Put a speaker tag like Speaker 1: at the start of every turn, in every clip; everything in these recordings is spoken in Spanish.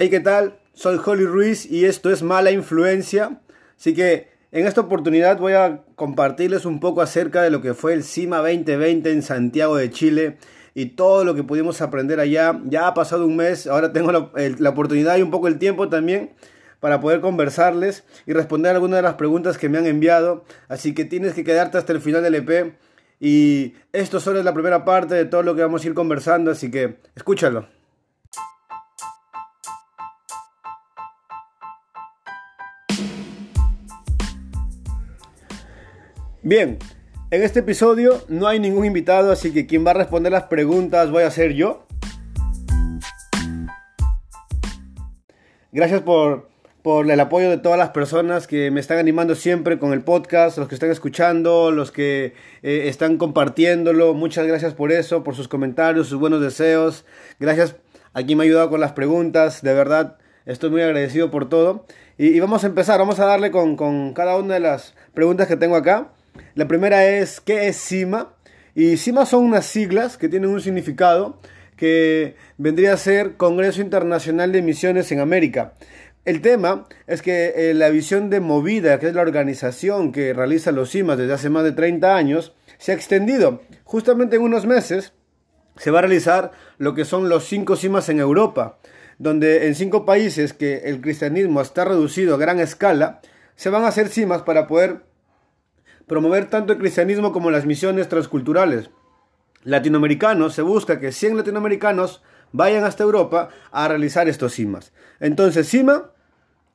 Speaker 1: Hey, ¿qué tal? Soy Holly Ruiz y esto es Mala Influencia. Así que en esta oportunidad voy a compartirles un poco acerca de lo que fue el CIMA 2020 en Santiago de Chile y todo lo que pudimos aprender allá. Ya ha pasado un mes, ahora tengo la, oportunidad y un poco el tiempo también para poder conversarles y responder algunas de las preguntas que me han enviado. Así que tienes que quedarte hasta el final del EP. Y esto solo es la primera parte de todo lo que vamos a ir conversando, así que escúchalo. Bien, en este episodio no hay ningún invitado, así que quien va a responder las preguntas voy a ser yo. Gracias por, por el apoyo de todas las personas que me están animando siempre con el podcast, los que están escuchando, los que eh, están compartiéndolo. Muchas gracias por eso, por sus comentarios, sus buenos deseos. Gracias a quien me ha ayudado con las preguntas. De verdad, estoy muy agradecido por todo. Y, vamos a empezar, vamos a darle con, con cada una de las preguntas que tengo acá. La primera es, ¿qué es CIMA? Y CIMA son unas siglas que tienen un significado que vendría a ser Congreso Internacional de Misiones en América. El tema es que eh, la visión de Movida, que es la organización que realiza los CIMAs desde hace más de 30 años, se ha extendido. Justamente en unos meses se va a realizar lo que son los cinco CIMAs en Europa, donde en cinco países que el cristianismo está reducido a gran escala, se van a hacer CIMAs para poder promover tanto el cristianismo como las misiones transculturales. Latinoamericanos, se busca que 100 latinoamericanos vayan hasta Europa a realizar estos CIMAs. Entonces, CIMA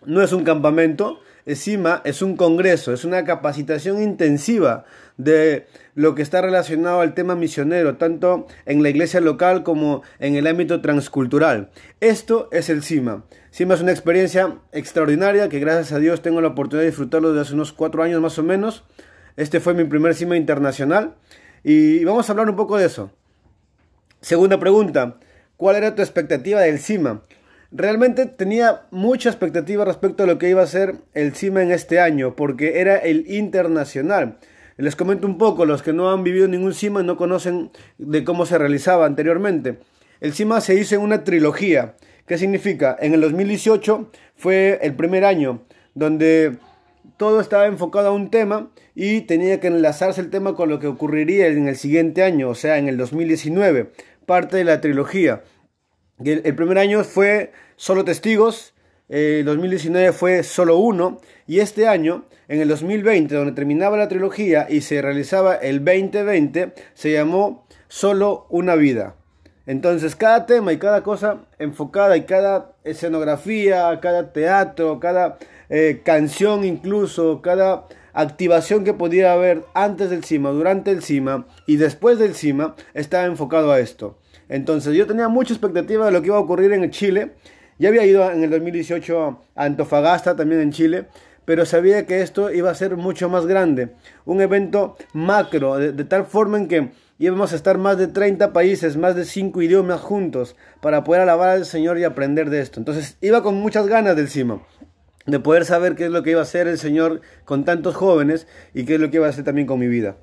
Speaker 1: no es un campamento, CIMA es un congreso, es una capacitación intensiva de lo que está relacionado al tema misionero, tanto en la iglesia local como en el ámbito transcultural. Esto es el CIMA. CIMA es una experiencia extraordinaria que gracias a Dios tengo la oportunidad de disfrutarlo desde hace unos cuatro años más o menos. Este fue mi primer CIMA internacional y vamos a hablar un poco de eso. Segunda pregunta, ¿cuál era tu expectativa del CIMA? Realmente tenía mucha expectativa respecto a lo que iba a ser el CIMA en este año, porque era el internacional. Les comento un poco, los que no han vivido ningún CIMA no conocen de cómo se realizaba anteriormente. El CIMA se hizo en una trilogía. ¿Qué significa? En el 2018 fue el primer año donde todo estaba enfocado a un tema y tenía que enlazarse el tema con lo que ocurriría en el siguiente año, o sea, en el 2019, parte de la trilogía. El, primer año fue solo testigos, el 2019 fue solo uno, y este año, en el 2020, donde terminaba la trilogía y se realizaba el 2020, se llamó Solo una vida. Entonces, cada tema y cada cosa enfocada y cada escenografía, cada teatro, cada eh, canción incluso, cada activación que podía haber antes del CIMA, durante el CIMA y después del CIMA, estaba enfocado a esto. Entonces yo tenía mucha expectativa de lo que iba a ocurrir en Chile. Ya había ido en el 2018 a Antofagasta, también en Chile, pero sabía que esto iba a ser mucho más grande. Un evento macro, de, tal forma en que íbamos a estar más de 30 países, más de 5 idiomas juntos, para poder alabar al Señor y aprender de esto. Entonces iba con muchas ganas del CIMA de poder saber qué es lo que iba a hacer el Señor con tantos jóvenes y qué es lo que iba a hacer también con mi vida.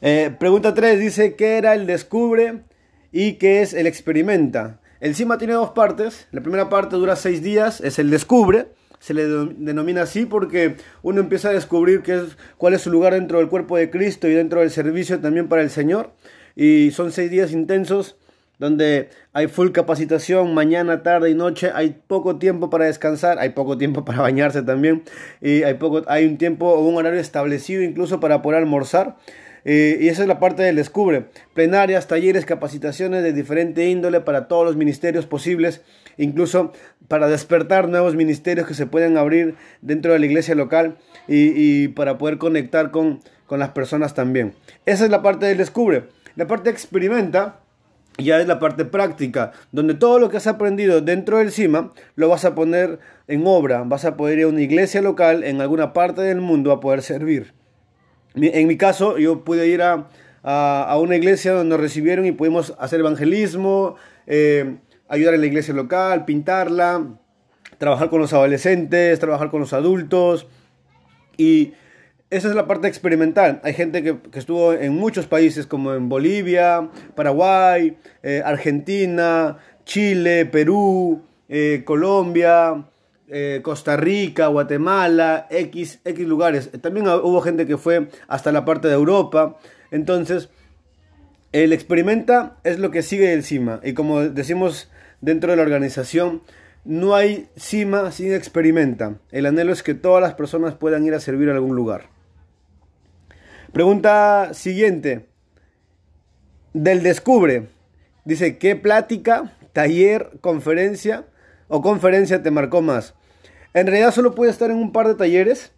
Speaker 1: Eh, pregunta 3 dice, ¿qué era el descubre y qué es el experimenta? El CIMA tiene dos partes. La primera parte dura seis días, es el descubre. Se le denomina así porque uno empieza a descubrir qué es, cuál es su lugar dentro del cuerpo de Cristo y dentro del servicio también para el Señor. Y son seis días intensos donde hay full capacitación mañana, tarde y noche, hay poco tiempo para descansar, hay poco tiempo para bañarse también, y hay, poco, hay un tiempo o un horario establecido incluso para poder almorzar. Eh, y esa es la parte del descubre. Plenarias, talleres, capacitaciones de diferente índole para todos los ministerios posibles, incluso para despertar nuevos ministerios que se pueden abrir dentro de la iglesia local y, y para poder conectar con, con las personas también. Esa es la parte del descubre. La parte experimenta ya es la parte práctica, donde todo lo que has aprendido dentro del CIMA lo vas a poner en obra, vas a poder ir a una iglesia local en alguna parte del mundo a poder servir. En mi caso, yo pude ir a, una iglesia donde nos recibieron y pudimos hacer evangelismo, eh, ayudar en la iglesia local, pintarla, trabajar con los adolescentes, trabajar con los adultos y esa es la parte experimental. Hay gente que, estuvo en muchos países como en Bolivia, Paraguay, eh, Argentina, Chile, Perú, eh, Colombia, eh, Costa Rica, Guatemala, X, X lugares. También hubo gente que fue hasta la parte de Europa. Entonces, el experimenta es lo que sigue el CIMA. Y como decimos dentro de la organización, no hay CIMA sin experimenta. El anhelo es que todas las personas puedan ir a servir a algún lugar. Pregunta siguiente. Del Descubre. Dice, ¿qué plática, taller, conferencia o conferencia te marcó más? En realidad solo pude estar en un par de talleres.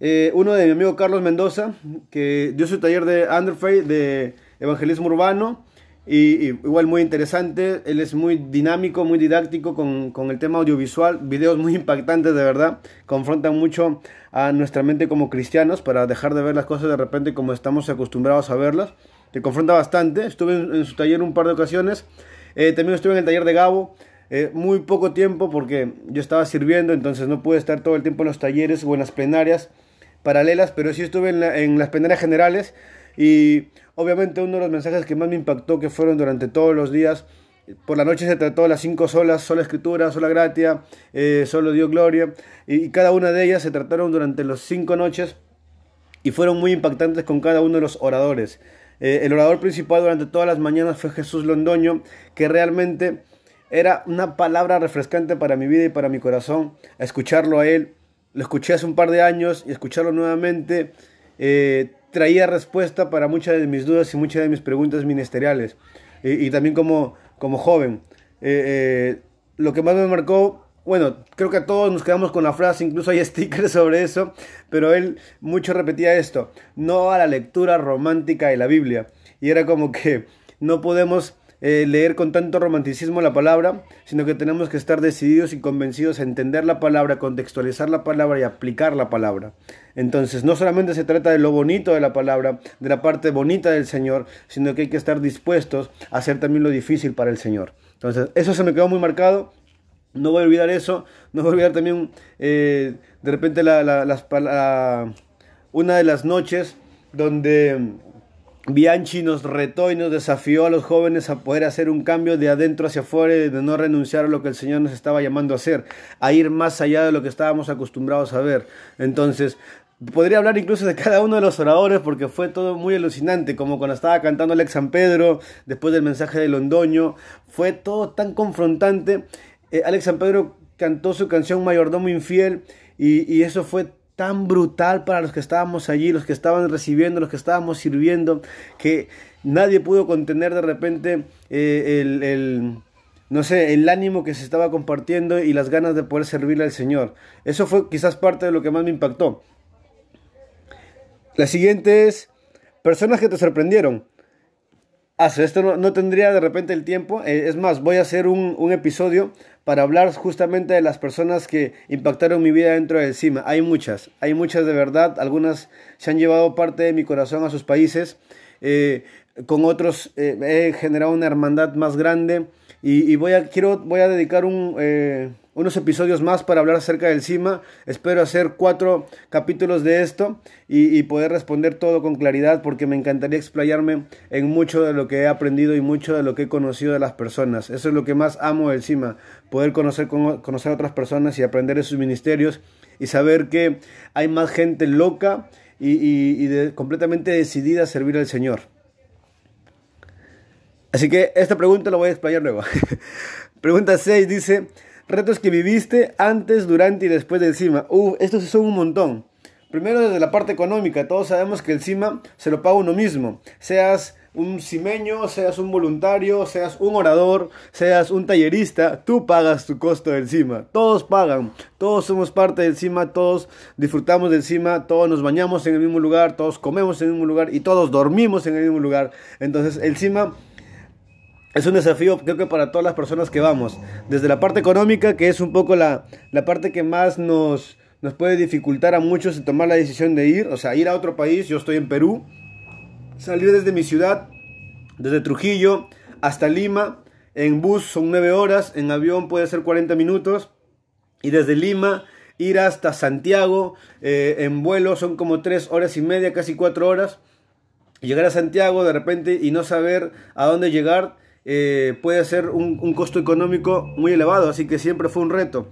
Speaker 1: Eh, uno de mi amigo Carlos Mendoza, que dio su taller de Underfay de evangelismo urbano. Y, igual muy interesante, él es muy dinámico, muy didáctico con, con, el tema audiovisual, videos muy impactantes de verdad, confrontan mucho a nuestra mente como cristianos para dejar de ver las cosas de repente como estamos acostumbrados a verlas, te confronta bastante, estuve en, su taller un par de ocasiones, eh, también estuve en el taller de Gabo, eh, muy poco tiempo porque yo estaba sirviendo, entonces no pude estar todo el tiempo en los talleres o en las plenarias paralelas, pero sí estuve en, en las plenarias generales y obviamente uno de los mensajes que más me impactó que fueron durante todos los días. Por la noche se trató las cinco solas, sola escritura, sola gratia, eh, solo Dios gloria. Y, cada una de ellas se trataron durante las cinco noches y fueron muy impactantes con cada uno de los oradores. Eh, el orador principal durante todas las mañanas fue Jesús Londoño, que realmente era una palabra refrescante para mi vida y para mi corazón. escucharlo a él, lo escuché hace un par de años y escucharlo nuevamente eh, traía respuesta para muchas de mis dudas y muchas de mis preguntas ministeriales. Y, también como, como joven. Eh, eh, lo que más me marcó, bueno, creo que a todos nos quedamos con la frase, incluso hay stickers sobre eso, pero él mucho repetía esto, no a la lectura romántica de la Biblia. Y era como que no podemos eh, leer con tanto romanticismo la palabra, sino que tenemos que estar decididos y convencidos a entender la palabra, contextualizar la palabra y aplicar la palabra. Entonces, no solamente se trata de lo bonito de la palabra, de la parte bonita del Señor, sino que hay que estar dispuestos a hacer también lo difícil para el Señor. Entonces, eso se me quedó muy marcado. No voy a olvidar eso. No voy a olvidar también, eh, de repente, la, una de las noches donde Bianchi nos retó y nos desafió a los jóvenes a poder hacer un cambio de adentro hacia afuera y de no renunciar a lo que el Señor nos estaba llamando a hacer, a ir más allá de lo que estábamos acostumbrados a ver. Entonces, podría hablar incluso de cada uno de los oradores porque fue todo muy alucinante, como cuando estaba cantando Alex San Pedro, después del mensaje de Londoño, fue todo tan confrontante. Eh, Alex San Pedro cantó su canción Mayordomo Infiel y, y eso fue tan brutal para los que estábamos allí, los que estaban recibiendo, los que estábamos sirviendo, que nadie pudo contener de repente eh, el, no sé, el ánimo que se estaba compartiendo y las ganas de poder servirle al Señor. Eso fue quizás parte de lo que más me impactó. La siguiente es personas que te sorprendieron. Ah, esto no, tendría de repente el tiempo. Eh, es más, voy a hacer un, un, episodio para hablar justamente de las personas que impactaron mi vida dentro del CIMA. Hay muchas, hay muchas de verdad. Algunas se han llevado parte de mi corazón a sus países. Eh, con otros eh, he generado una hermandad más grande. Y, voy, a, quiero, voy a dedicar un, unos episodios más para hablar acerca del CIMA. Espero hacer cuatro capítulos de esto y, poder responder todo con claridad porque me encantaría explayarme en mucho de lo que he aprendido y mucho de lo que he conocido de las personas. Eso es lo que más amo del CIMA, poder conocer, conocer a otras personas y aprender de sus ministerios y saber que hay más gente loca y, completamente decidida a servir al Señor. Así que esta pregunta la voy a explayar luego. pregunta 6 dice, retos que viviste antes, durante y después del CIMA. Uh, estos son un montón. Primero desde la parte económica, todos sabemos que el CIMA se lo paga uno mismo. Seas un cimeño, seas un voluntario, seas un orador, seas un tallerista, tú pagas tu costo del CIMA. Todos pagan, todos somos parte del CIMA, todos disfrutamos del CIMA, todos nos bañamos en el mismo lugar, todos comemos en el mismo lugar y todos dormimos en el mismo lugar. Entonces el CIMA es un desafío creo que para todas las personas que vamos. Desde la parte económica, que es un poco la, la parte que más nos, nos puede dificultar a muchos tomar la decisión de ir, o sea, ir a otro país, yo estoy en Perú, salir desde mi ciudad, desde Trujillo hasta Lima, en bus son 9 horas, en avión puede ser 40 minutos, y desde Lima ir hasta Santiago, eh, en vuelo son como 3 horas y media, casi 4 horas, llegar a Santiago de repente y no saber a dónde llegar, eh, puede ser un, costo económico muy elevado, así que siempre fue un reto.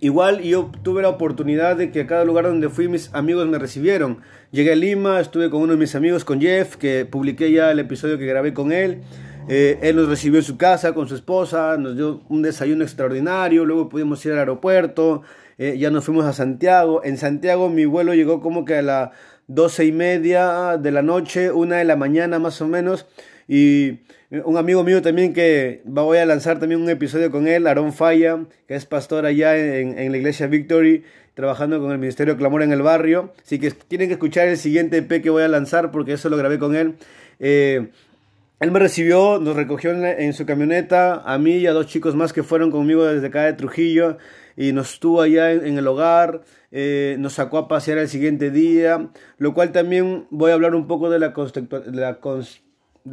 Speaker 1: Igual yo tuve la oportunidad de que a cada lugar donde fui mis amigos me recibieron. Llegué a Lima, estuve con uno de mis amigos, con Jeff, que publiqué ya el episodio que grabé con él. Eh, él nos recibió en su casa con su esposa, nos dio un desayuno extraordinario, luego pudimos ir al aeropuerto, eh, ya nos fuimos a Santiago. En Santiago mi vuelo llegó como que a las doce y media de la noche, una de la mañana más o menos. Y un amigo mío también que voy a lanzar también un episodio con él, Aaron Falla, que es pastor allá en, la iglesia Victory, trabajando con el Ministerio Clamor en el barrio. Así que tienen que escuchar el siguiente EP que voy a lanzar porque eso lo grabé con él. Eh, él me recibió, nos recogió en, su camioneta, a mí y a dos chicos más que fueron conmigo desde acá de Trujillo y nos estuvo allá en, el hogar, eh, nos sacó a pasear el siguiente día, lo cual también voy a hablar un poco de la, de la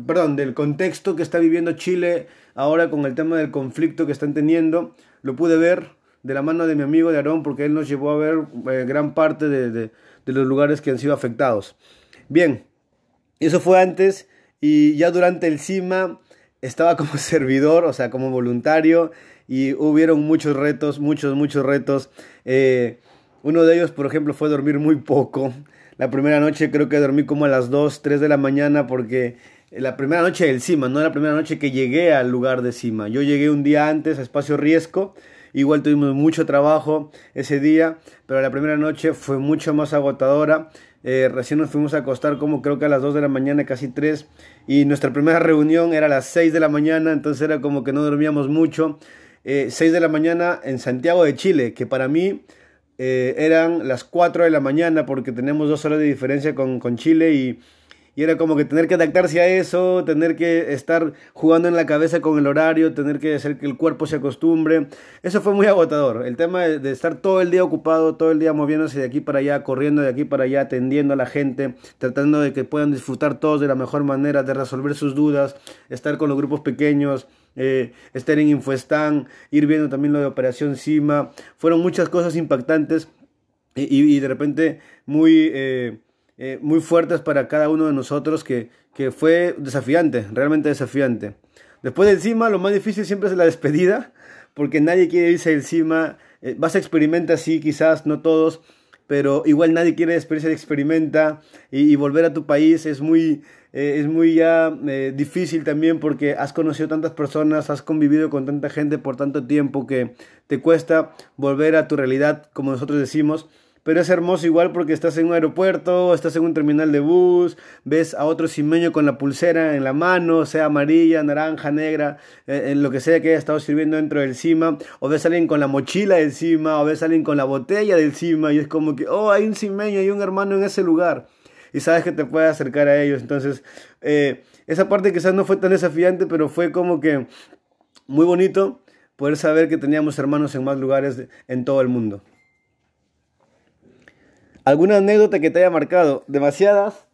Speaker 1: perdón, del contexto que está viviendo Chile ahora con el tema del conflicto que están teniendo. Lo pude ver de la mano de mi amigo de Aarón porque él nos llevó a ver eh, gran parte de, de, los lugares que han sido afectados. Bien, eso fue antes y ya durante el CIMA estaba como servidor, o sea, como voluntario y hubieron muchos retos, muchos, muchos retos. Eh, uno de ellos, por ejemplo, fue dormir muy poco. La primera noche creo que dormí como a las 2, 3 de la mañana porque la primera noche del CIMA, no la primera noche que llegué al lugar de CIMA. Yo llegué un día antes a Espacio Riesco, igual tuvimos mucho trabajo ese día, pero la primera noche fue mucho más agotadora. Eh, recién nos fuimos a acostar como creo que a las 2 de la mañana, casi 3, y nuestra primera reunión era a las 6 de la mañana, entonces era como que no dormíamos mucho. Eh, 6 de la mañana en Santiago de Chile, que para mí eh, eran las 4 de la mañana porque tenemos dos horas de diferencia con, con Chile y y era como que tener que adaptarse a eso, tener que estar jugando en la cabeza con el horario, tener que hacer que el cuerpo se acostumbre. Eso fue muy agotador. El tema de, estar todo el día ocupado, todo el día moviéndose de aquí para allá, corriendo de aquí para allá, atendiendo a la gente, tratando de que puedan disfrutar todos de la mejor manera, de resolver sus dudas, estar con los grupos pequeños. Eh, estar en Infoestan, ir viendo también lo de Operación Cima, fueron muchas cosas impactantes y, de repente muy, eh, eh, muy fuertes para cada uno de nosotros que, que fue desafiante, realmente desafiante. Después de encima, lo más difícil siempre es la despedida, porque nadie quiere irse encima. Eh, vas a experimentar así, quizás, no todos, pero igual nadie quiere despedirse de experimenta y, volver a tu país es muy, eh, es muy ya difícil también porque has conocido tantas personas, has convivido con tanta gente por tanto tiempo que te cuesta volver a tu realidad, como nosotros decimos pero es hermoso igual porque estás en un aeropuerto, estás en un terminal de bus, ves a otro cimeño con la pulsera en la mano, sea amarilla, naranja, negra, eh, en lo que sea que haya estado sirviendo dentro del cima, o ves a alguien con la mochila del o ves a alguien con la botella del cima, y es como que, oh, hay un cimeño, hay un hermano en ese lugar, y sabes que te puedes acercar a ellos, entonces, eh, esa parte quizás no fue tan desafiante, pero fue como que muy bonito poder saber que teníamos hermanos en más lugares en todo el mundo. ¿Alguna anécdota que te haya marcado? Demasiadas.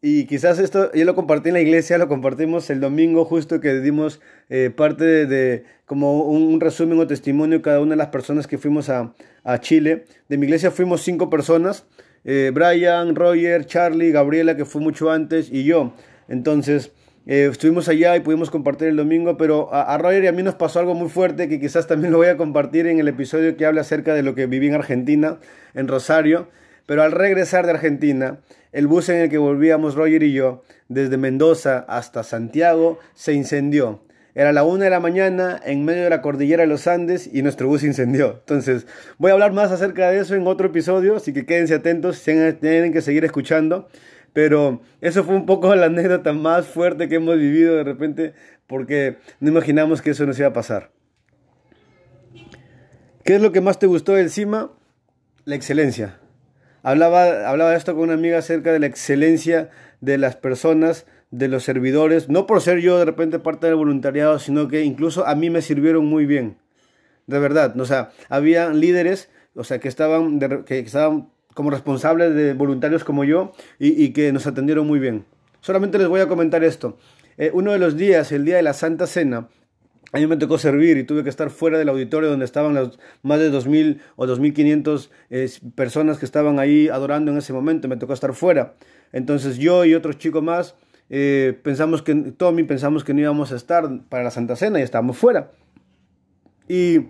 Speaker 1: Y quizás esto, yo lo compartí en la iglesia, lo compartimos el domingo justo que dimos eh, parte de, como un, resumen o testimonio cada una de las personas que fuimos a, Chile. De mi iglesia fuimos cinco personas, eh, Brian, Roger, Charlie, Gabriela, que fue mucho antes, y yo. Entonces, eh, estuvimos allá y pudimos compartir el domingo, pero a, a, Roger y a mí nos pasó algo muy fuerte que quizás también lo voy a compartir en el episodio que habla acerca de lo que viví en Argentina, en Rosario. Pero al regresar de Argentina, el bus en el que volvíamos Roger y yo, desde Mendoza hasta Santiago, se incendió. Era la una de la mañana en medio de la cordillera de los Andes y nuestro bus incendió. Entonces, voy a hablar más acerca de eso en otro episodio, así que quédense atentos, tienen que seguir escuchando. Pero eso fue un poco la anécdota más fuerte que hemos vivido de repente, porque no imaginamos que eso nos iba a pasar. ¿Qué es lo que más te gustó del CIMA? La excelencia. Hablaba, hablaba esto con una amiga acerca de la excelencia de las personas, de los servidores, no por ser yo de repente parte del voluntariado, sino que incluso a mí me sirvieron muy bien. De verdad, o sea, había líderes, o sea, que estaban, que estaban como responsables de voluntarios como yo y, que nos atendieron muy bien. Solamente les voy a comentar esto. Eh, uno de los días, el día de la Santa Cena, a mí me tocó servir y tuve que estar fuera del auditorio donde estaban las más de 2.000 o 2.500 eh, personas que estaban ahí adorando en ese momento. Me tocó estar fuera. Entonces yo y otros chicos más eh, pensamos que, Tommy, pensamos que no íbamos a estar para la Santa Cena y estábamos fuera. Y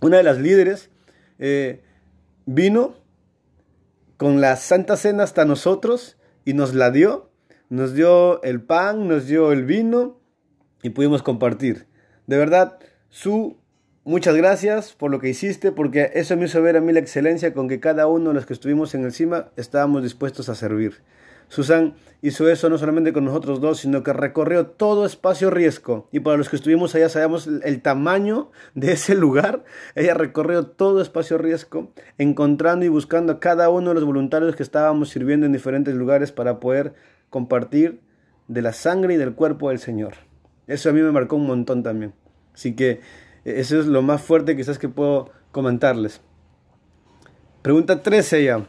Speaker 1: una de las líderes eh, vino con la Santa Cena hasta nosotros y nos la dio. Nos dio el pan, nos dio el vino y pudimos compartir. De verdad, su muchas gracias por lo que hiciste, porque eso me hizo ver a mí la excelencia con que cada uno de los que estuvimos en el CIMA estábamos dispuestos a servir. Susan hizo eso no solamente con nosotros dos, sino que recorrió todo espacio riesgo. Y para los que estuvimos allá sabemos el tamaño de ese lugar. Ella recorrió todo espacio riesgo, encontrando y buscando a cada uno de los voluntarios que estábamos sirviendo en diferentes lugares para poder compartir de la sangre y del cuerpo del Señor. Eso a mí me marcó un montón también. Así que e, eso es lo más fuerte quizás que puedo comentarles. Pregunta 13 ya.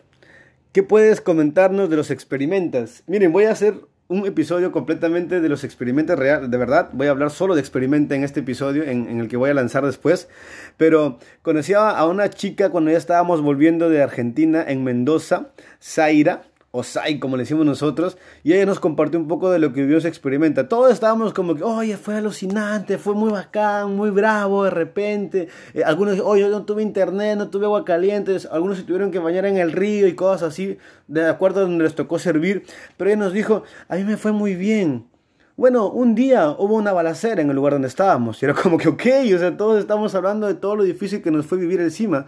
Speaker 1: ¿Qué puedes comentarnos de los experimentos? Miren, voy a hacer un episodio completamente de los experimentos reales, de verdad, voy a hablar solo de experimenta en este episodio, en, en, el que voy a lanzar después, pero conocí a una chica cuando ya estábamos volviendo de Argentina, en Mendoza, Zaira, o SAI, como le decimos nosotros, y ella nos compartió un poco de lo que vivió se experimenta. Todos estábamos como que, oye, fue alucinante, fue muy bacán, muy bravo de repente. Eh, algunos, oye, no tuve internet, no tuve agua caliente, algunos se tuvieron que bañar en el río y cosas así, de acuerdo a donde les tocó servir. Pero ella nos dijo, a mí me fue muy bien. Bueno, un día hubo una balacera en el lugar donde estábamos. Y era como que, ok, o sea, todos estamos hablando de todo lo difícil que nos fue vivir encima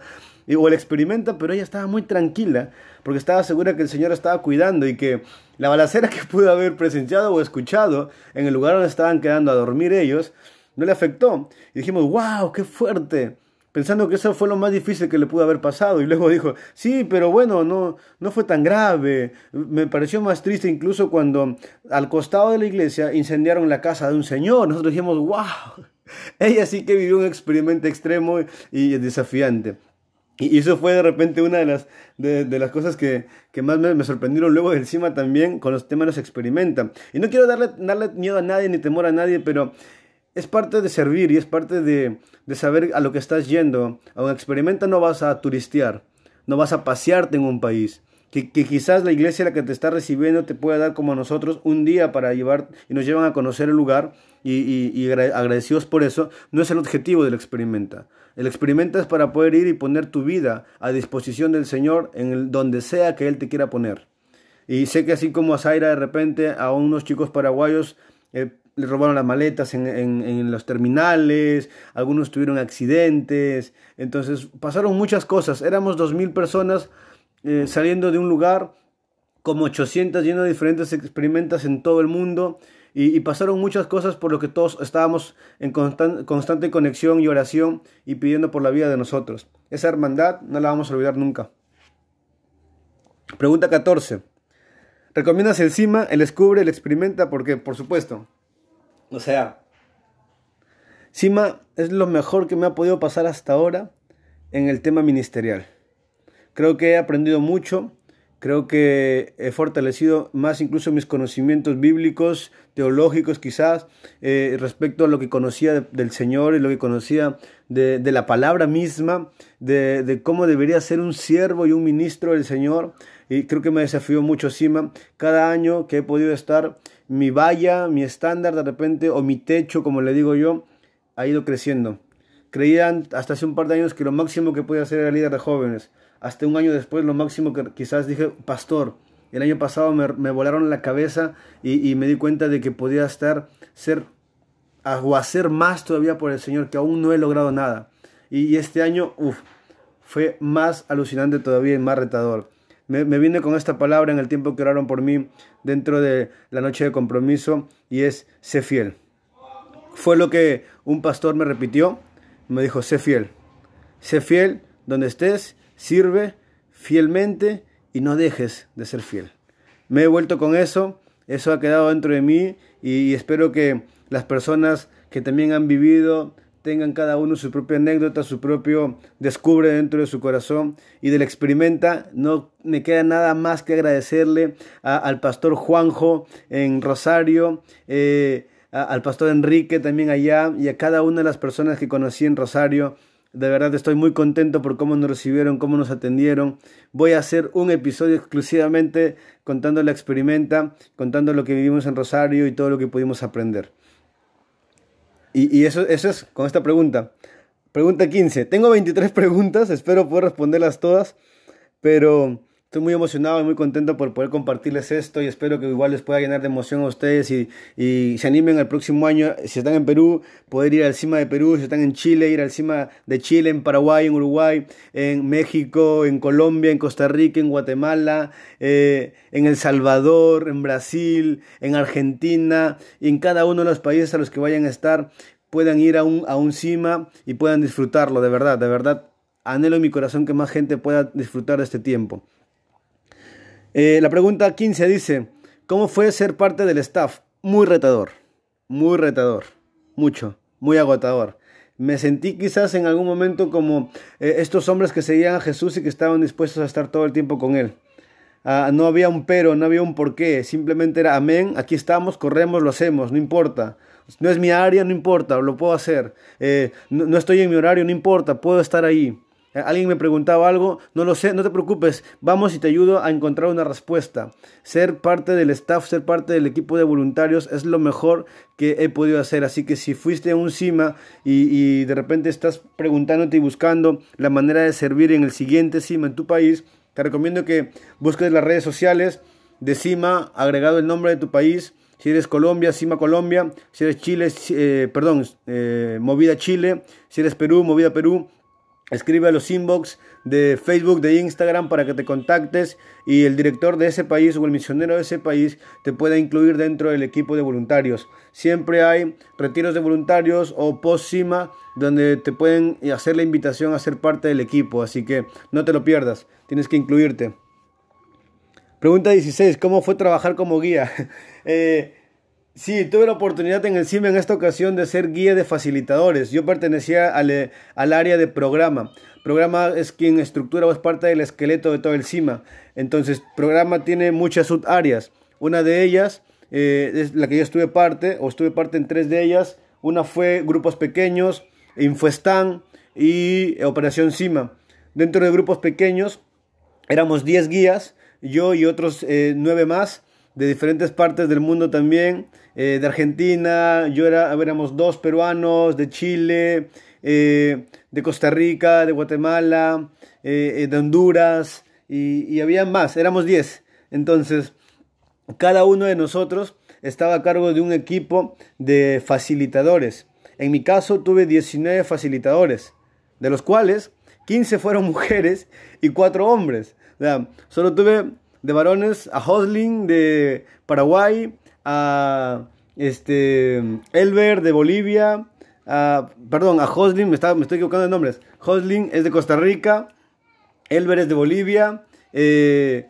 Speaker 1: o el experimenta, pero ella estaba muy tranquila porque estaba segura que el Señor estaba cuidando y que la balacera que pudo haber presenciado o escuchado en el lugar donde estaban quedando a dormir ellos no le afectó. Y dijimos, wow, qué fuerte. Pensando que eso fue lo más difícil que le pudo haber pasado. Y luego dijo, sí, pero bueno, no, no fue tan grave. Me pareció más triste incluso cuando al costado de la iglesia incendiaron la casa de un señor. Nosotros dijimos, wow. Ella sí que vivió un experimento extremo y desafiante. Y eso fue de repente una de las, de, las cosas que, más me, sorprendieron luego de encima también con los temas los experimentan. Y no quiero darle, darle miedo a nadie ni temor a nadie, pero es parte de servir y es parte de, saber a lo que estás yendo. A un experimenta no vas a turistear, no vas a pasearte en un país. Que, quizás la iglesia la que te está recibiendo te pueda dar como a nosotros un día para llevar y nos llevan a conocer el lugar y, y agradecidos por eso, no es el objetivo del experimenta. El experimento es para poder ir y poner tu vida a disposición del Señor en donde sea que Él te quiera poner. Y sé que así como a Zaira de repente a unos chicos paraguayos eh, le robaron las maletas en, los terminales, algunos tuvieron accidentes, entonces pasaron muchas cosas. Éramos dos mil personas eh, saliendo de un lugar, como 800 lleno de diferentes experimentos en todo el mundo y, pasaron muchas cosas por lo que todos estábamos en constante conexión y oración y pidiendo por la vida de nosotros. Esa hermandad no la vamos a olvidar nunca. Pregunta 14. ¿Recomiendas el CIMA, el descubre, el experimenta? Porque, por supuesto. O sea, CIMA es lo mejor que me ha podido pasar hasta ahora en el tema ministerial. Creo que he aprendido mucho Creo que he fortalecido más incluso mis conocimientos bíblicos, teológicos quizás, eh, respecto a lo que conocía del Señor y lo que conocía de, la palabra misma, de, cómo debería ser un siervo y un ministro del Señor. Y creo que me desafió mucho Sima. Cada año que he podido estar, mi valla, mi estándar de repente, o mi techo, como le digo yo, ha ido creciendo. Creían hasta hace un par de años que lo máximo que podía hacer era líder de jóvenes hasta un año después lo máximo que quizás dije, pastor, el año pasado me, volaron la cabeza y, me di cuenta de que podía estar, ser, o hacer más todavía por el Señor, que aún no he logrado nada. Y, este año, uff, fue más alucinante todavía y más retador. Me, vine con esta palabra en el tiempo que oraron por mí dentro de la noche de compromiso y es, sé fiel. Fue lo que un pastor me repitió, me dijo, sé fiel. Sé fiel donde estés sirve fielmente y no dejes de ser fiel. Me he vuelto con eso, eso ha quedado dentro de mí y espero que las personas que también han vivido tengan cada uno su propia anécdota, su propio descubre dentro de su corazón y del experimenta. No me queda nada más que agradecerle al pastor Juanjo en Rosario, eh, al pastor Enrique también allá y a cada una de las personas que conocí en Rosario De verdad estoy muy contento por cómo nos recibieron, cómo nos atendieron. Voy a hacer un episodio exclusivamente contando la experimenta, contando lo que vivimos en Rosario y todo lo que pudimos aprender. Y, eso, es con esta pregunta. Pregunta 15. Tengo 23 preguntas, espero poder responderlas todas, pero Estoy muy emocionado y muy contento por poder compartirles esto y espero que igual les pueda llenar de emoción a ustedes y, y, se animen el próximo año, si están en Perú, poder ir al CIMA de Perú, si están en Chile, ir al CIMA de Chile, en Paraguay, en Uruguay, en México, en Colombia, en Costa Rica, en Guatemala, eh, en El Salvador, en Brasil, en Argentina y en cada uno de los países a los que vayan a estar puedan ir a un, a un CIMA y puedan disfrutarlo, de verdad, de verdad. Anhelo en mi corazón que más gente pueda disfrutar de este tiempo. Eh, la pregunta 15 dice, ¿cómo fue ser parte del staff? Muy retador, muy retador, mucho, muy agotador. Me sentí quizás en algún momento como eh, estos hombres que seguían a Jesús y que estaban dispuestos a estar todo el tiempo con Él. Ah, no había un pero, no había un porqué, simplemente era amén, aquí estamos, corremos, lo hacemos, no importa. No es mi área, no importa, lo puedo hacer. Eh, no estoy en mi horario, no importa, puedo estar ahí. Eh, alguien me preguntaba algo, no lo sé, no te preocupes, vamos y te ayudo a encontrar una respuesta. Ser parte del staff, ser parte del equipo de voluntarios es lo mejor que he podido hacer. Así que si fuiste a un CIMA y, de repente estás preguntándote y buscando la manera de servir en el siguiente CIMA en tu país, te recomiendo que busques las redes sociales de CIMA, agregado el nombre de tu país. Si eres Colombia, CIMA Colombia. Si eres Chile, eh, perdón, eh, Movida Chile. Si eres Perú, Movida Perú Escribe a los inbox de Facebook, de Instagram para que te contactes y el director de ese país o el misionero de ese país te pueda incluir dentro del equipo de voluntarios. Siempre hay retiros de voluntarios o post-CIMA donde te pueden hacer la invitación a ser parte del equipo, así que no te lo pierdas, tienes que incluirte. Pregunta 16, ¿cómo fue trabajar como guía? eh, Sí, tuve la oportunidad en el CIMA en esta ocasión de ser guía de facilitadores. Yo pertenecía al, eh, al, área de programa. Programa es quien estructura o es parte del esqueleto de todo el CIMA. Entonces, programa tiene muchas subáreas. Una de ellas eh, es la que yo estuve parte, o estuve parte en tres de ellas. Una fue grupos pequeños, Infoestan y Operación CIMA. Dentro de grupos pequeños éramos 10 guías, yo y otros eh, 9 más de diferentes partes del mundo también, eh, de Argentina, yo era, éramos dos peruanos, de Chile, eh, de Costa Rica, de Guatemala, eh, de Honduras, y, y había más, éramos diez. Entonces, cada uno de nosotros estaba a cargo de un equipo de facilitadores. En mi caso tuve 19 facilitadores, de los cuales 15 fueron mujeres y 4 hombres. Solo tuve de varones a Hosling de Paraguay, a este Elber de Bolivia, perdón, a Hosling, me, me estoy equivocando de nombres. Hosling es de Costa Rica, Elber es de Bolivia, eh,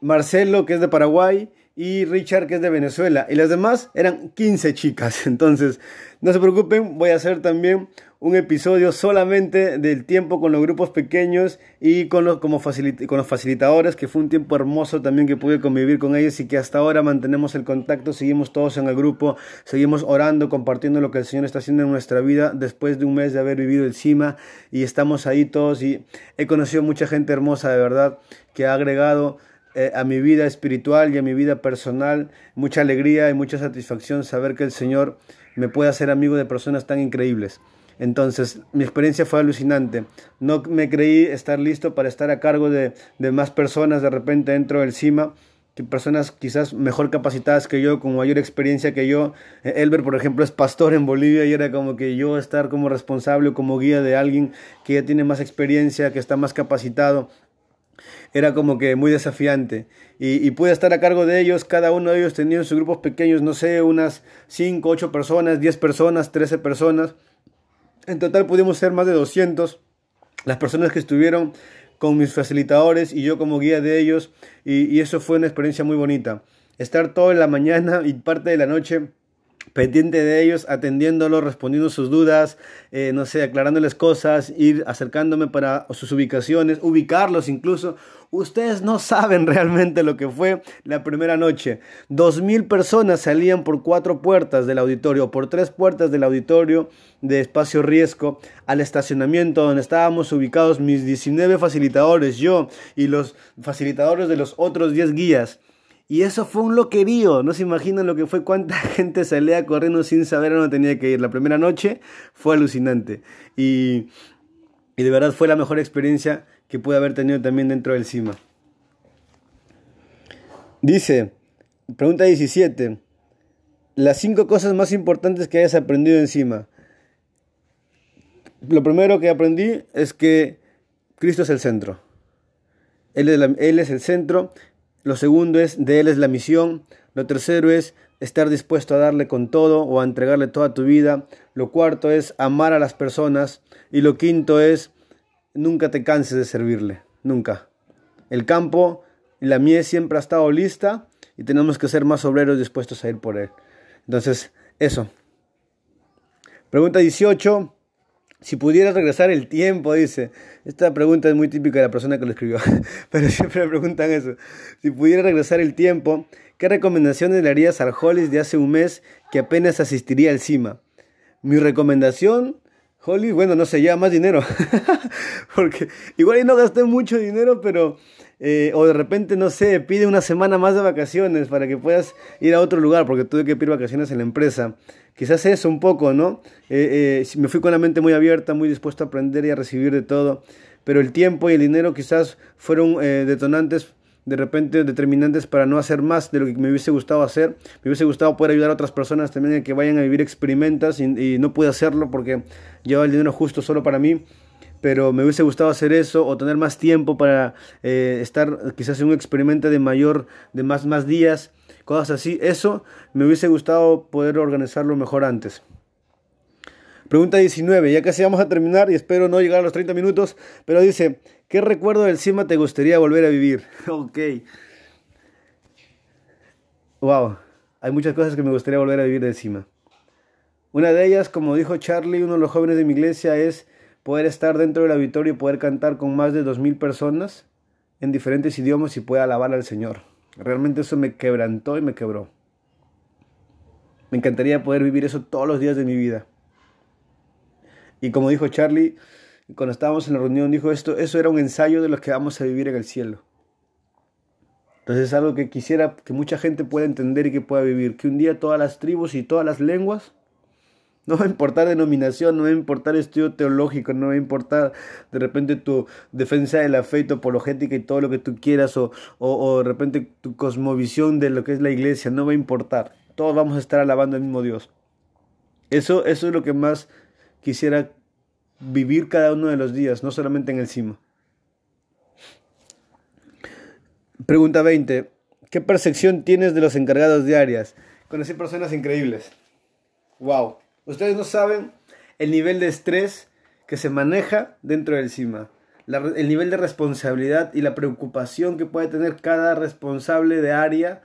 Speaker 1: Marcelo que es de Paraguay y Richard que es de Venezuela. Y las demás eran 15 chicas. Entonces, no se preocupen, voy a hacer también un episodio solamente del tiempo con los grupos pequeños y con los, como con los facilitadores, que fue un tiempo hermoso también que pude convivir con ellos y que hasta ahora mantenemos el contacto, seguimos todos en el grupo, seguimos orando, compartiendo lo que el Señor está haciendo en nuestra vida después de un mes de haber vivido encima y estamos ahí todos y he conocido mucha gente hermosa de verdad que ha agregado eh, a mi vida espiritual y a mi vida personal mucha alegría y mucha satisfacción saber que el Señor me puede hacer amigo de personas tan increíbles. Entonces, mi experiencia fue alucinante. No me creí estar listo para estar a cargo de, más personas de repente dentro del CIMA, que personas quizás mejor capacitadas que yo, con mayor experiencia que yo. Eh, Elber, por ejemplo, es pastor en Bolivia y era como que yo estar como responsable o como guía de alguien que ya tiene más experiencia, que está más capacitado era como que muy desafiante. Y, y, pude estar a cargo de ellos, cada uno de ellos tenía sus grupos pequeños, no sé, unas 5, 8 personas, 10 personas, 13 personas. En total pudimos ser más de 200 las personas que estuvieron con mis facilitadores y yo como guía de ellos. Y, eso fue una experiencia muy bonita. Estar toda la mañana y parte de la noche pendiente de ellos, atendiéndolos, respondiendo sus dudas, eh, no sé, aclarándoles cosas, ir acercándome para sus ubicaciones, ubicarlos incluso. Ustedes no saben realmente lo que fue la primera noche. Dos mil personas salían por cuatro puertas del auditorio, por tres puertas del auditorio de espacio riesgo al estacionamiento donde estábamos ubicados mis 19 facilitadores, yo y los facilitadores de los otros 10 guías. Y eso fue un loquerío, no se imaginan lo que fue, cuánta gente salía corriendo sin saber a dónde tenía que ir. La primera noche fue alucinante y, y de verdad fue la mejor experiencia que pude haber tenido también dentro del CIMA. Dice, pregunta 17, las cinco cosas más importantes que hayas aprendido encima. Lo primero que aprendí es que Cristo es el centro. Él es, él es el centro lo segundo es, de Él es la misión. Lo tercero es estar dispuesto a darle con todo o a entregarle toda tu vida. Lo cuarto es amar a las personas. Y lo quinto es, nunca te canses de servirle. Nunca. El campo y la mies siempre ha estado lista y tenemos que ser más obreros dispuestos a ir por él. Entonces, eso. Pregunta 18. Si pudieras regresar el tiempo, dice. Esta pregunta es muy típica de la persona que lo escribió, pero siempre me preguntan eso. Si pudieras regresar el tiempo, ¿qué recomendaciones le harías al Hollis de hace un mes que apenas asistiría al CIMA? Mi recomendación, Hollis, bueno, no sé, ya más dinero. Porque igual y no gasté mucho dinero, pero eh, o de repente, no sé, pide una semana más de vacaciones para que puedas ir a otro lugar, porque tuve que pedir vacaciones en la empresa. Quizás eso un poco, ¿no? Eh, eh, me fui con la mente muy abierta, muy dispuesto a aprender y a recibir de todo, pero el tiempo y el dinero quizás fueron detonantes de repente determinantes para no hacer más de lo que me hubiese gustado hacer. Me hubiese gustado poder ayudar a otras personas también a que vayan a vivir experimentas y, no pude hacerlo porque llevaba el dinero justo solo para mí pero me hubiese gustado hacer eso o tener más tiempo para eh, estar quizás en un experimento de mayor, de más, más días, cosas así. Eso me hubiese gustado poder organizarlo mejor antes. Pregunta 19, ya casi vamos a terminar y espero no llegar a los 30 minutos, pero dice, ¿qué recuerdo del CIMA te gustaría volver a vivir? ok. Wow, hay muchas cosas que me gustaría volver a vivir del CIMA. Una de ellas, como dijo Charlie, uno de los jóvenes de mi iglesia, es poder estar dentro del auditorio y poder cantar con más de dos mil personas en diferentes idiomas y poder alabar al Señor. Realmente eso me quebrantó y me quebró. Me encantaría poder vivir eso todos los días de mi vida. Y como dijo Charlie, cuando estábamos en la reunión, dijo esto, eso era un ensayo de lo que vamos a vivir en el cielo. Entonces es algo que quisiera que mucha gente pueda entender y que pueda vivir, que un día todas las tribus y todas las lenguas no va a importar denominación, no va a importar estudio teológico, no va a importar de repente tu defensa de la fe y apologética y todo lo que tú quieras, o, o, de repente tu cosmovisión de lo que es la iglesia, no va a importar. Todos vamos a estar alabando al mismo Dios. Eso, eso es lo que más quisiera vivir cada uno de los días, no solamente en el cima. Pregunta 20. ¿Qué percepción tienes de los encargados de áreas? Conocí personas increíbles. Wow. Ustedes no saben el nivel de estrés que se maneja dentro del CIMA, el nivel de responsabilidad y la preocupación que puede tener cada responsable de área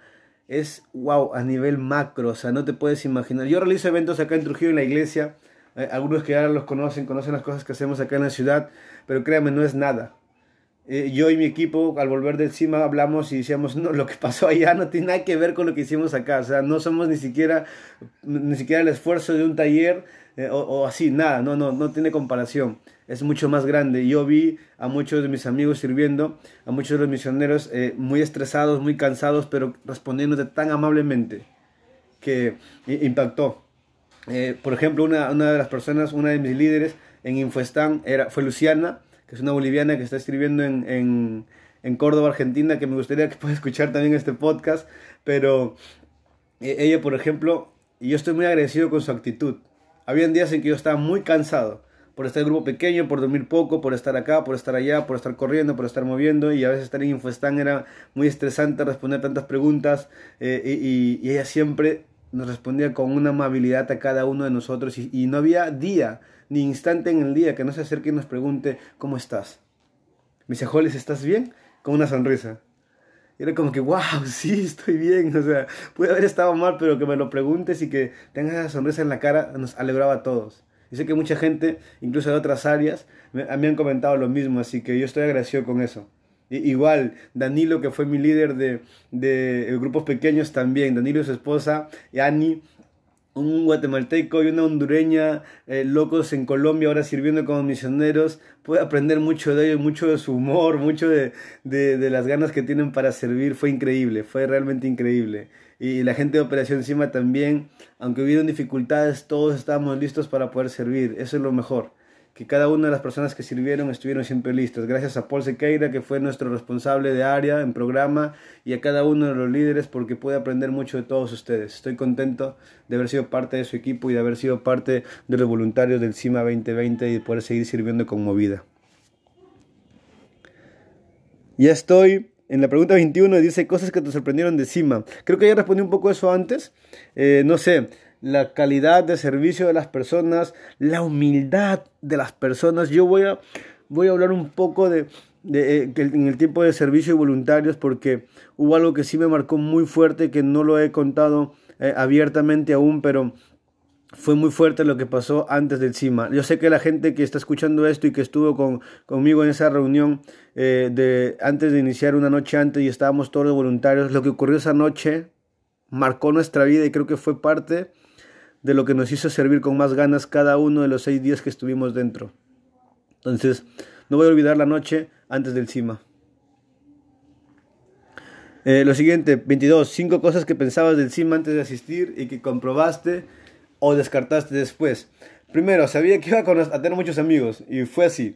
Speaker 1: es wow a nivel macro, o sea, no te puedes imaginar. Yo realizo eventos acá en Trujillo en la iglesia, eh, algunos que ya los conocen, conocen las cosas que hacemos acá en la ciudad, pero créanme, no es nada. Eh, yo y mi equipo al volver del CIMA hablamos y decíamos, no, lo que pasó allá no tiene nada que ver con lo que hicimos acá, o sea, no somos ni siquiera, ni siquiera el esfuerzo de un taller eh, o, así, nada, no, no, no tiene comparación, es mucho más grande. Yo vi a muchos de mis amigos sirviendo, a muchos de los misioneros eh, muy estresados, muy cansados, pero respondiéndote tan amablemente que impactó. por ejemplo, una, una de las personas, una de mis líderes en Infoestan era, fue Luciana, que es una boliviana que está escribiendo en, en, Córdoba, Argentina, que me gustaría que pueda escuchar también este podcast, pero eh, ella, por ejemplo, y yo estoy muy agradecido con su actitud. Habían días en que yo estaba muy cansado por estar en grupo pequeño, por dormir poco, por estar acá, por estar allá, por estar corriendo, por estar moviendo y a veces estar en Infoestan era muy estresante responder tantas preguntas eh, y, ella siempre nos respondía con una amabilidad a cada uno de nosotros y, y no había día ni instante en el día que no se acerque y nos pregunte, ¿cómo estás? Me dice, Joles, ¿estás bien? Con una sonrisa. era como que, wow, sí, estoy bien. O sea, pude haber estado mal, pero que me lo preguntes y que tengas esa sonrisa en la cara nos alegraba a todos. Y sé que mucha gente, incluso de otras áreas, me, me han comentado lo mismo, así que yo estoy agradecido con eso. Igual, Danilo, que fue mi líder de, de grupos pequeños también, Danilo y su esposa, Ani, un guatemalteco y una hondureña eh, locos en Colombia ahora sirviendo como misioneros, puede aprender mucho de ellos, mucho de su humor, mucho de, de, las ganas que tienen para servir. Fue increíble, fue realmente increíble. Y la gente de Operación Cima también, aunque hubieron dificultades, todos estábamos listos para poder servir. Eso es lo mejor que cada una de las personas que sirvieron estuvieron siempre listas. Gracias a Paul Sequeira, que fue nuestro responsable de área en programa, y a cada uno de los líderes, porque puede aprender mucho de todos ustedes. Estoy contento de haber sido parte de su equipo y de haber sido parte de los voluntarios del CIMA 2020 y de poder seguir sirviendo con Movida. Ya estoy en la pregunta 21, dice cosas que te sorprendieron de CIMA. Creo que ya respondí un poco eso antes. Eh, no sé, la calidad de servicio de las personas, la humildad de las personas. Yo voy a, voy a hablar un poco de, de, eh, en el tiempo de servicio y voluntarios porque hubo algo que sí me marcó muy fuerte que no lo he contado eh, abiertamente aún, pero fue muy fuerte lo que pasó antes del CIMA. Yo sé que la gente que está escuchando esto y que estuvo con, conmigo en esa reunión eh, de, antes de iniciar una noche antes y estábamos todos voluntarios, lo que ocurrió esa noche marcó nuestra vida y creo que fue parte de lo que nos hizo servir con más ganas cada uno de los seis días que estuvimos dentro. Entonces, no voy a olvidar la noche antes del CIMA. Eh, lo siguiente, 22. Cinco cosas que pensabas del CIMA antes de asistir y que comprobaste o descartaste después. Primero, sabía que iba a tener muchos amigos y fue así.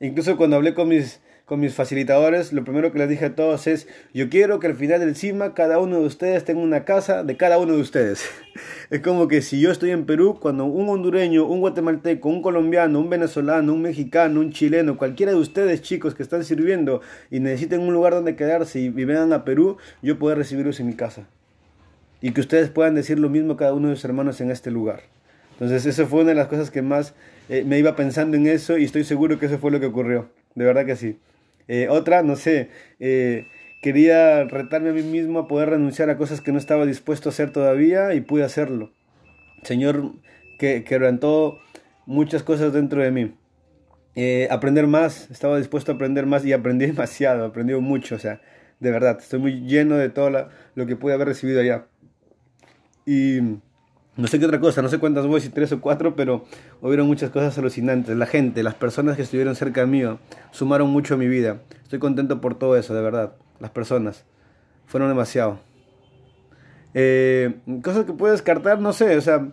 Speaker 1: Incluso cuando hablé con mis con mis facilitadores, lo primero que les dije a todos es, yo quiero que al final del CIMA cada uno de ustedes tenga una casa de cada uno de ustedes. es como que si yo estoy en Perú, cuando un hondureño, un guatemalteco, un colombiano, un venezolano, un mexicano, un chileno, cualquiera de ustedes chicos que están sirviendo y necesiten un lugar donde quedarse y vengan a Perú, yo puedo recibirlos en mi casa. Y que ustedes puedan decir lo mismo a cada uno de sus hermanos en este lugar. Entonces, eso fue una de las cosas que más eh, me iba pensando en eso y estoy seguro que eso fue lo que ocurrió. De verdad que sí. Eh, otra, no sé, eh, quería retarme a mí mismo a poder renunciar a cosas que no estaba dispuesto a hacer todavía y pude hacerlo. Señor que quebrantó muchas cosas dentro de mí. Eh, aprender más, estaba dispuesto a aprender más y aprendí demasiado, aprendí mucho, o sea, de verdad, estoy muy lleno de todo lo que pude haber recibido allá. Y no sé qué otra cosa, no sé cuántas voy, tres o cuatro, pero hubieron muchas cosas alucinantes. La gente, las personas que estuvieron cerca mío, sumaron mucho a mi vida. Estoy contento por todo eso, de verdad. Las personas fueron demasiado. Eh, cosas que puedo descartar, no sé, o sea,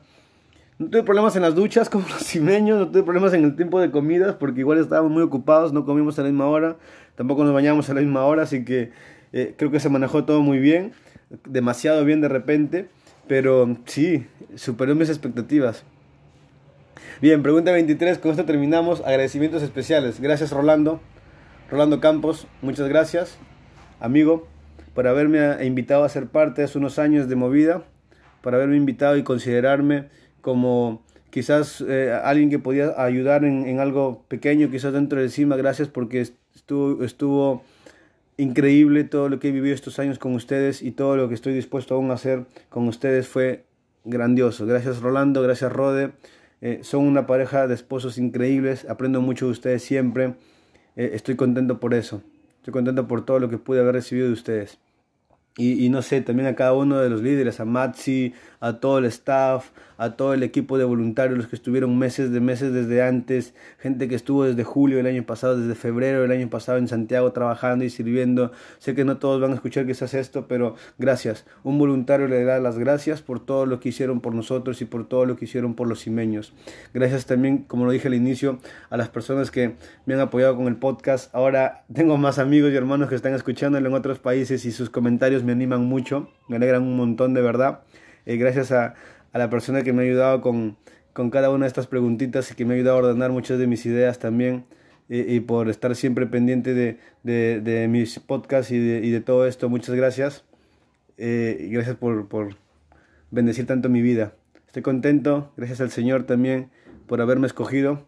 Speaker 1: no tuve problemas en las duchas como los cimeños, no tuve problemas en el tiempo de comidas, porque igual estábamos muy ocupados, no comimos a la misma hora, tampoco nos bañamos a la misma hora, así que eh, creo que se manejó todo muy bien, demasiado bien de repente. Pero sí, superó mis expectativas. Bien, pregunta 23, con esto terminamos. Agradecimientos especiales. Gracias Rolando, Rolando Campos, muchas gracias, amigo, por haberme invitado a ser parte hace unos años de Movida, por haberme invitado y considerarme como quizás eh, alguien que podía ayudar en, algo pequeño, quizás dentro de CIMA. Gracias porque estuvo, estuvo increíble todo lo que he vivido estos años con ustedes y todo lo que estoy dispuesto aún a hacer con ustedes fue grandioso. Gracias Rolando, gracias Rode. Eh, son una pareja de esposos increíbles, aprendo mucho de ustedes siempre. Eh, estoy contento por eso. Estoy contento por todo lo que pude haber recibido de ustedes. Y, no sé, también a cada uno de los líderes, a Matsi, a todo el staff, a todo el equipo de voluntarios, los que estuvieron meses de meses desde antes, gente que estuvo desde julio del año pasado, desde febrero del año pasado en Santiago trabajando y sirviendo. Sé que no todos van a escuchar hace esto, pero gracias. Un voluntario le da las gracias por todo lo que hicieron por nosotros y por todo lo que hicieron por los cimeños. Gracias también, como lo dije al inicio, a las personas que me han apoyado con el podcast. Ahora tengo más amigos y hermanos que están escuchándolo en otros países y sus comentarios me animan mucho, me alegran un montón de verdad. Eh, gracias a, a, la persona que me ha ayudado con, con, cada una de estas preguntitas y que me ha ayudado a ordenar muchas de mis ideas también y, por estar siempre pendiente de, de, de mis podcasts y de, y de, todo esto. Muchas gracias. Eh, y gracias por, por bendecir tanto mi vida. Estoy contento, gracias al Señor también por haberme escogido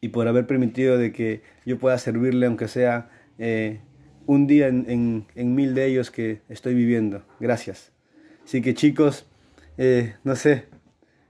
Speaker 1: y por haber permitido de que yo pueda servirle aunque sea eh, un día en, mil de ellos que estoy viviendo. Gracias. Así que chicos, eh, no sé,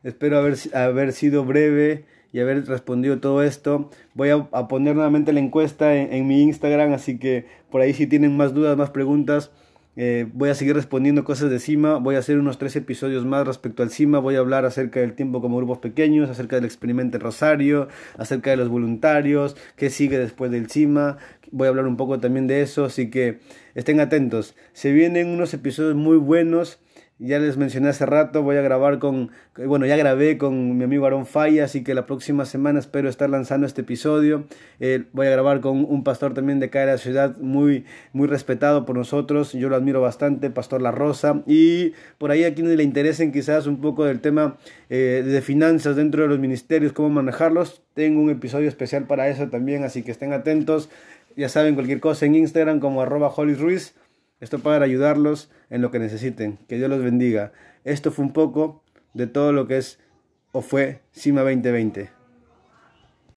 Speaker 1: espero haber, sido breve y haber respondido todo esto. Voy a, poner nuevamente la encuesta en, mi Instagram, así que por ahí si tienen más dudas, más preguntas, eh, voy a seguir respondiendo cosas de CIMA. Voy a hacer unos tres episodios más respecto al CIMA. Voy a hablar acerca del tiempo como grupos pequeños, acerca del experimento en Rosario, acerca de los voluntarios, qué sigue después del CIMA. Voy a hablar un poco también de eso, así que estén atentos. Se vienen unos episodios muy buenos. Ya les mencioné hace rato, voy a grabar con, bueno, ya grabé con mi amigo Aaron Falla, así que la próxima semana espero estar lanzando este episodio. Eh, voy a grabar con un pastor también de acá de la ciudad, muy, muy respetado por nosotros, yo lo admiro bastante, Pastor La Rosa. Y por ahí a quienes le interesen quizás un poco del tema eh, de finanzas dentro de los ministerios, cómo manejarlos, tengo un episodio especial para eso también, así que estén atentos. Ya saben, cualquier cosa en Instagram como arroba Ruiz. Esto para ayudarlos en lo que necesiten. Que Dios los bendiga. Esto fue un poco de todo lo que es o fue CIMA 2020.